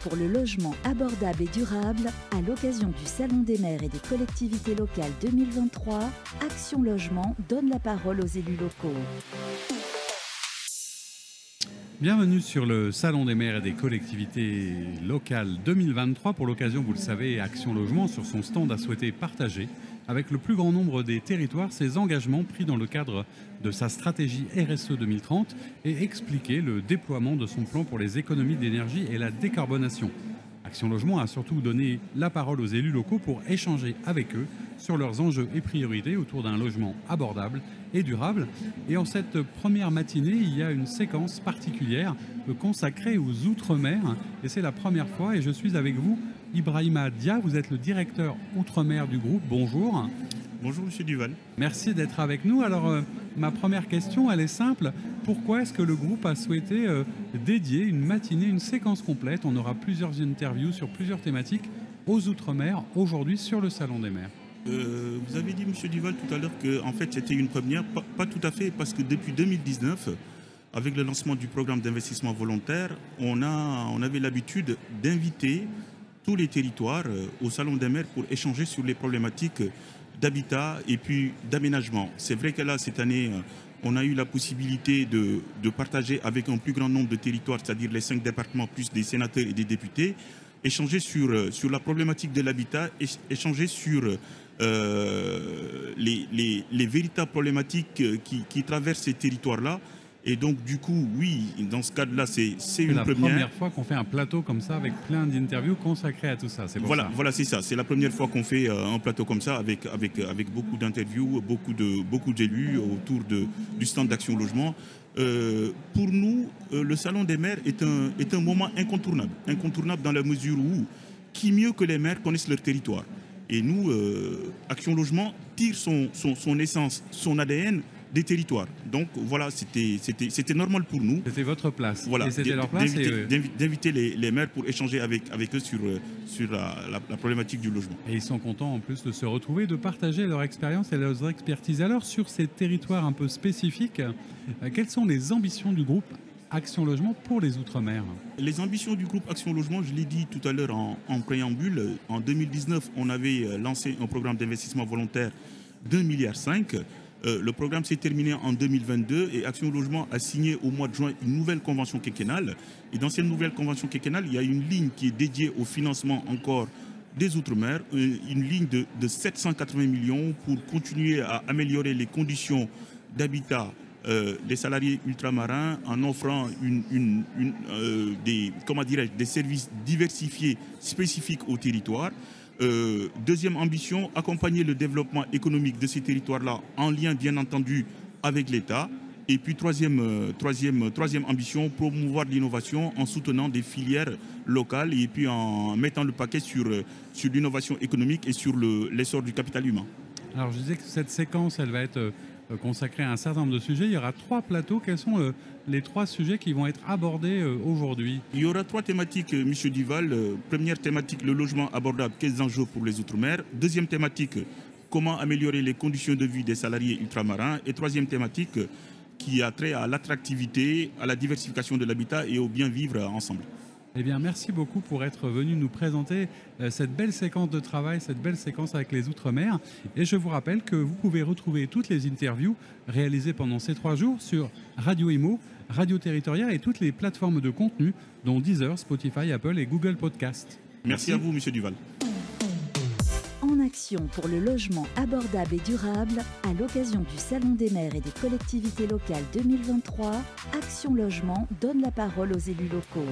pour le logement abordable et durable à l'occasion du Salon des maires et des collectivités locales 2023, Action Logement donne la parole aux élus locaux. Bienvenue sur le Salon des maires et des collectivités locales 2023. Pour l'occasion, vous le savez, Action Logement sur son stand a souhaité partager avec le plus grand nombre des territoires ses engagements pris dans le cadre de sa stratégie RSE 2030 et expliquer le déploiement de son plan pour les économies d'énergie et la décarbonation. Action Logement a surtout donné la parole aux élus locaux pour échanger avec eux sur leurs enjeux et priorités autour d'un logement abordable et durable. Et en cette première matinée, il y a une séquence particulière consacrée aux Outre-mer. Et c'est la première fois, et je suis avec vous, Ibrahima Dia, vous êtes le directeur Outre-mer du groupe. Bonjour. Bonjour Monsieur Duval. Merci d'être avec nous. Alors euh, ma première question, elle est simple. Pourquoi est-ce que le groupe a souhaité euh, dédier une matinée, une séquence complète? On aura plusieurs interviews sur plusieurs thématiques aux Outre-mer aujourd'hui sur le Salon des maires. Euh, vous avez dit, Monsieur Duval, tout à l'heure que en fait c'était une première. Pas, pas, tout à fait, parce que depuis 2019, avec le lancement du programme d'investissement volontaire, on, a, on avait l'habitude d'inviter tous les territoires au Salon des maires pour échanger sur les problématiques d'habitat et puis d'aménagement. C'est vrai que là, cette année, on a eu la possibilité de, de, partager avec un plus grand nombre de territoires, c'est-à-dire les cinq départements plus des sénateurs et des députés, échanger sur, sur la problématique de l'habitat, échanger sur euh, les, les, les, véritables problématiques qui, qui traversent ces territoires-là et donc, du coup, oui, dans ce cadre-là, c'est une la première. première fois qu'on fait un plateau comme ça avec plein d'interviews consacrées à tout ça. Voilà, ça. voilà, c'est ça. C'est la première fois qu'on fait euh, un plateau comme ça avec, avec, avec beaucoup d'interviews, beaucoup de beaucoup d'élus autour de, du stand d'action logement. Euh, pour nous, euh, le Salon des maires est un, est un moment incontournable. Incontournable dans la mesure où, qui mieux que les maires connaissent leur territoire Et nous, euh, Action Logement tire son, son, son essence, son ADN des territoires. Donc voilà, c'était normal pour nous. C'était votre place. Voilà, euh, d'inviter les, les, maires pour échanger avec, avec eux sur, sur la, la, la, problématique du logement. Et ils sont contents en plus de se retrouver, de partager leur expérience et leur expertise. Alors sur ces territoires un peu spécifiques, euh, quelles sont les ambitions du groupe Action Logement pour les Outre-mer? Les ambitions du groupe Action Logement, je l'ai dit tout à l'heure en, en préambule, en 2019, on avait lancé un programme d'investissement volontaire d'un milliard cinq. Euh, le programme s'est terminé en 2022 et Action Logement a signé au mois de juin une nouvelle convention quinquennale. Et dans cette nouvelle convention quinquennale, il y a une ligne qui est dédiée au financement encore des Outre-mer, une ligne de, de, 780 millions pour continuer à améliorer les conditions d'habitat euh, des salariés ultramarins en offrant euh, des services diversifiés spécifiques au territoire. Euh, deuxième ambition, accompagner le développement économique de ces territoires-là en lien bien entendu avec l'État. Et puis troisième, euh, troisième, troisième ambition, promouvoir l'innovation en soutenant des filières locales et puis en mettant le paquet sur, sur l'innovation économique et sur l'essor du capital humain. Alors je disais que cette séquence, elle va être consacrée à un certain nombre de sujets. Il y aura trois plateaux. Quels sont euh, les trois sujets qui vont être abordés euh, aujourd'hui? Il y aura trois thématiques, euh, M. Duval. première thématique, le logement abordable. Quels enjeux pour les Outre-mer? Deuxième thématique, comment améliorer les conditions de vie des salariés ultramarins Et troisième thématique, qui a trait à l'attractivité, à la diversification de l'habitat et au bien vivre ensemble. Eh bien, merci beaucoup pour être venu nous présenter euh, cette belle séquence de travail, cette belle séquence avec les Outre-mer. Et je vous rappelle que vous pouvez retrouver toutes les interviews réalisées pendant ces trois jours sur Radio Imo, Radio Territoria et toutes les plateformes de contenu, dont Deezer, Spotify, Apple et Google Podcast. Merci, merci à vous, Monsieur Duval. En action pour le logement abordable et durable, à l'occasion du Salon des maires et des collectivités locales 2023, Action Logement donne la parole aux élus locaux.